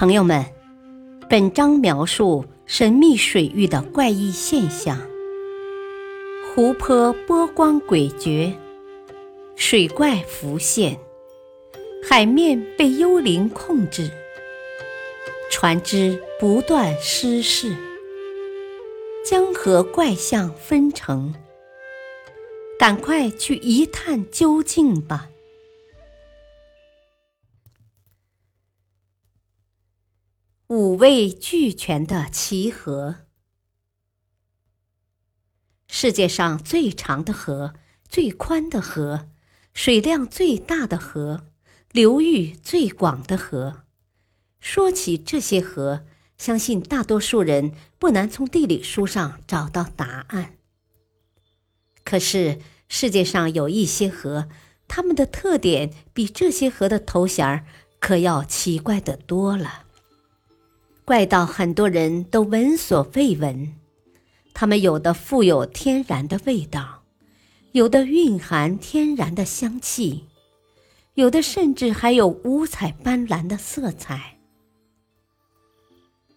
朋友们，本章描述神秘水域的怪异现象：湖泊波光诡谲，水怪浮现，海面被幽灵控制，船只不断失事，江河怪象纷呈。赶快去一探究竟吧！五味俱全的奇河，世界上最长的河、最宽的河、水量最大的河、流域最广的河。说起这些河，相信大多数人不难从地理书上找到答案。可是世界上有一些河，它们的特点比这些河的头衔儿可要奇怪的多了。怪到很多人都闻所未闻，它们有的富有天然的味道，有的蕴含天然的香气，有的甚至还有五彩斑斓的色彩。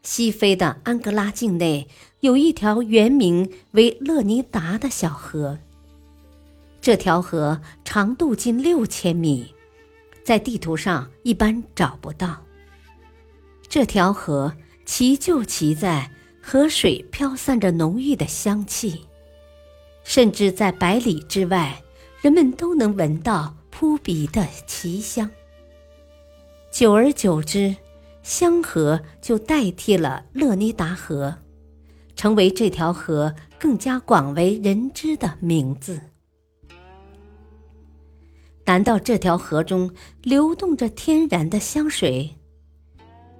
西非的安哥拉境内有一条原名为勒尼达的小河，这条河长度近六千米，在地图上一般找不到。这条河。奇就奇在河水飘散着浓郁的香气，甚至在百里之外，人们都能闻到扑鼻的奇香。久而久之，香河就代替了勒尼达河，成为这条河更加广为人知的名字。难道这条河中流动着天然的香水？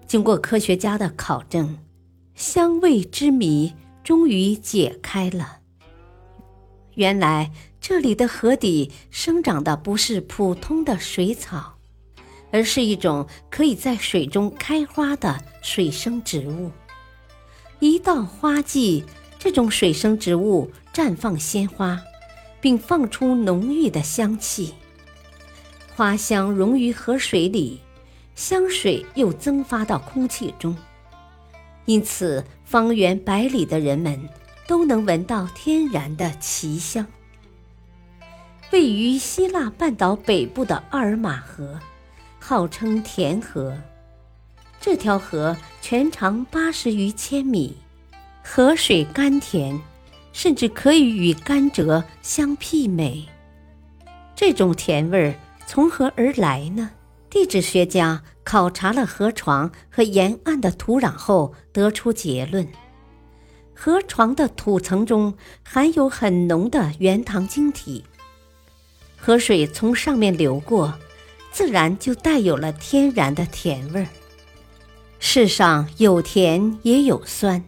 经过科学家的考证，香味之谜终于解开了。原来这里的河底生长的不是普通的水草，而是一种可以在水中开花的水生植物。一到花季，这种水生植物绽放鲜花，并放出浓郁的香气，花香溶于河水里。香水又蒸发到空气中，因此方圆百里的人们都能闻到天然的奇香。位于希腊半岛北部的阿尔马河，号称甜河。这条河全长八十余千米，河水甘甜，甚至可以与甘蔗相媲美。这种甜味儿从何而来呢？地质学家考察了河床和沿岸的土壤后，得出结论：河床的土层中含有很浓的原糖晶体，河水从上面流过，自然就带有了天然的甜味儿。世上有甜也有酸，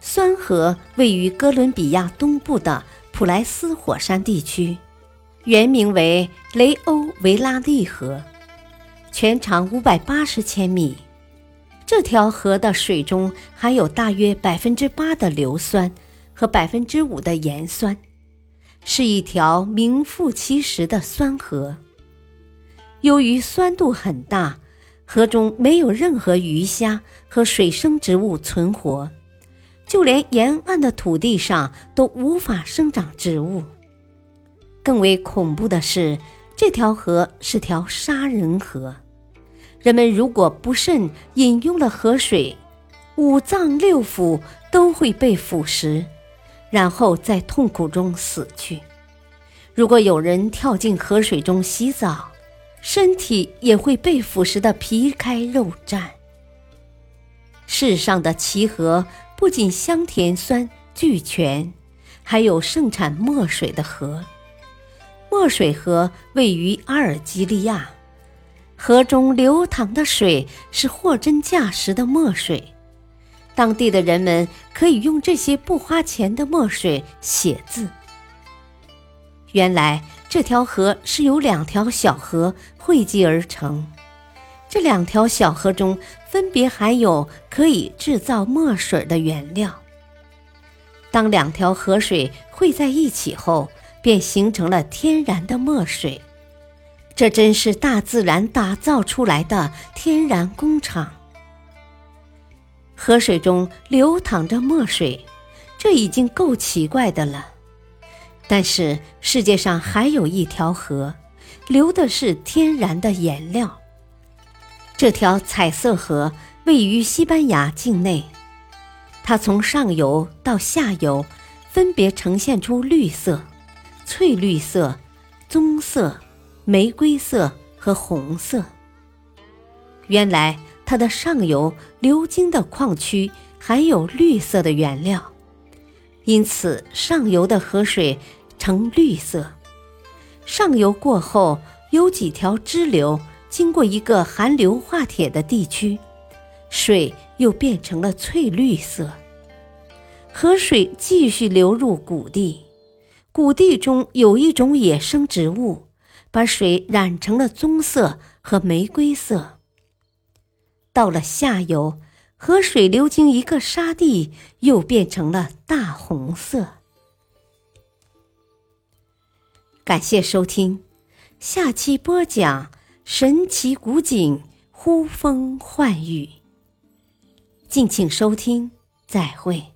酸河位于哥伦比亚东部的普莱斯火山地区，原名为雷欧维拉利河。全长五百八十千米，这条河的水中含有大约百分之八的硫酸和百分之五的盐酸，是一条名副其实的酸河。由于酸度很大，河中没有任何鱼虾和水生植物存活，就连沿岸的土地上都无法生长植物。更为恐怖的是，这条河是条杀人河。人们如果不慎饮用了河水，五脏六腑都会被腐蚀，然后在痛苦中死去。如果有人跳进河水中洗澡，身体也会被腐蚀的皮开肉绽。世上的奇河不仅香甜酸俱全，还有盛产墨水的河。墨水河位于阿尔及利亚。河中流淌的水是货真价实的墨水，当地的人们可以用这些不花钱的墨水写字。原来这条河是由两条小河汇集而成，这两条小河中分别含有可以制造墨水的原料。当两条河水汇在一起后，便形成了天然的墨水。这真是大自然打造出来的天然工厂。河水中流淌着墨水，这已经够奇怪的了。但是世界上还有一条河，流的是天然的颜料。这条彩色河位于西班牙境内，它从上游到下游，分别呈现出绿色、翠绿色、棕色、玫瑰色和红色。原来它的上游流经的矿区含有绿色的原料，因此上游的河水呈绿色。上游过后有几条支流经过一个含硫化铁的地区，水又变成了翠绿色。河水继续流入谷地，谷地中有一种野生植物，把水染成了棕色和玫瑰色。到了下游，河水流经一个沙地，又变成了大红色。感谢收听，下期播讲神奇古井呼风唤雨。敬请收听，再会。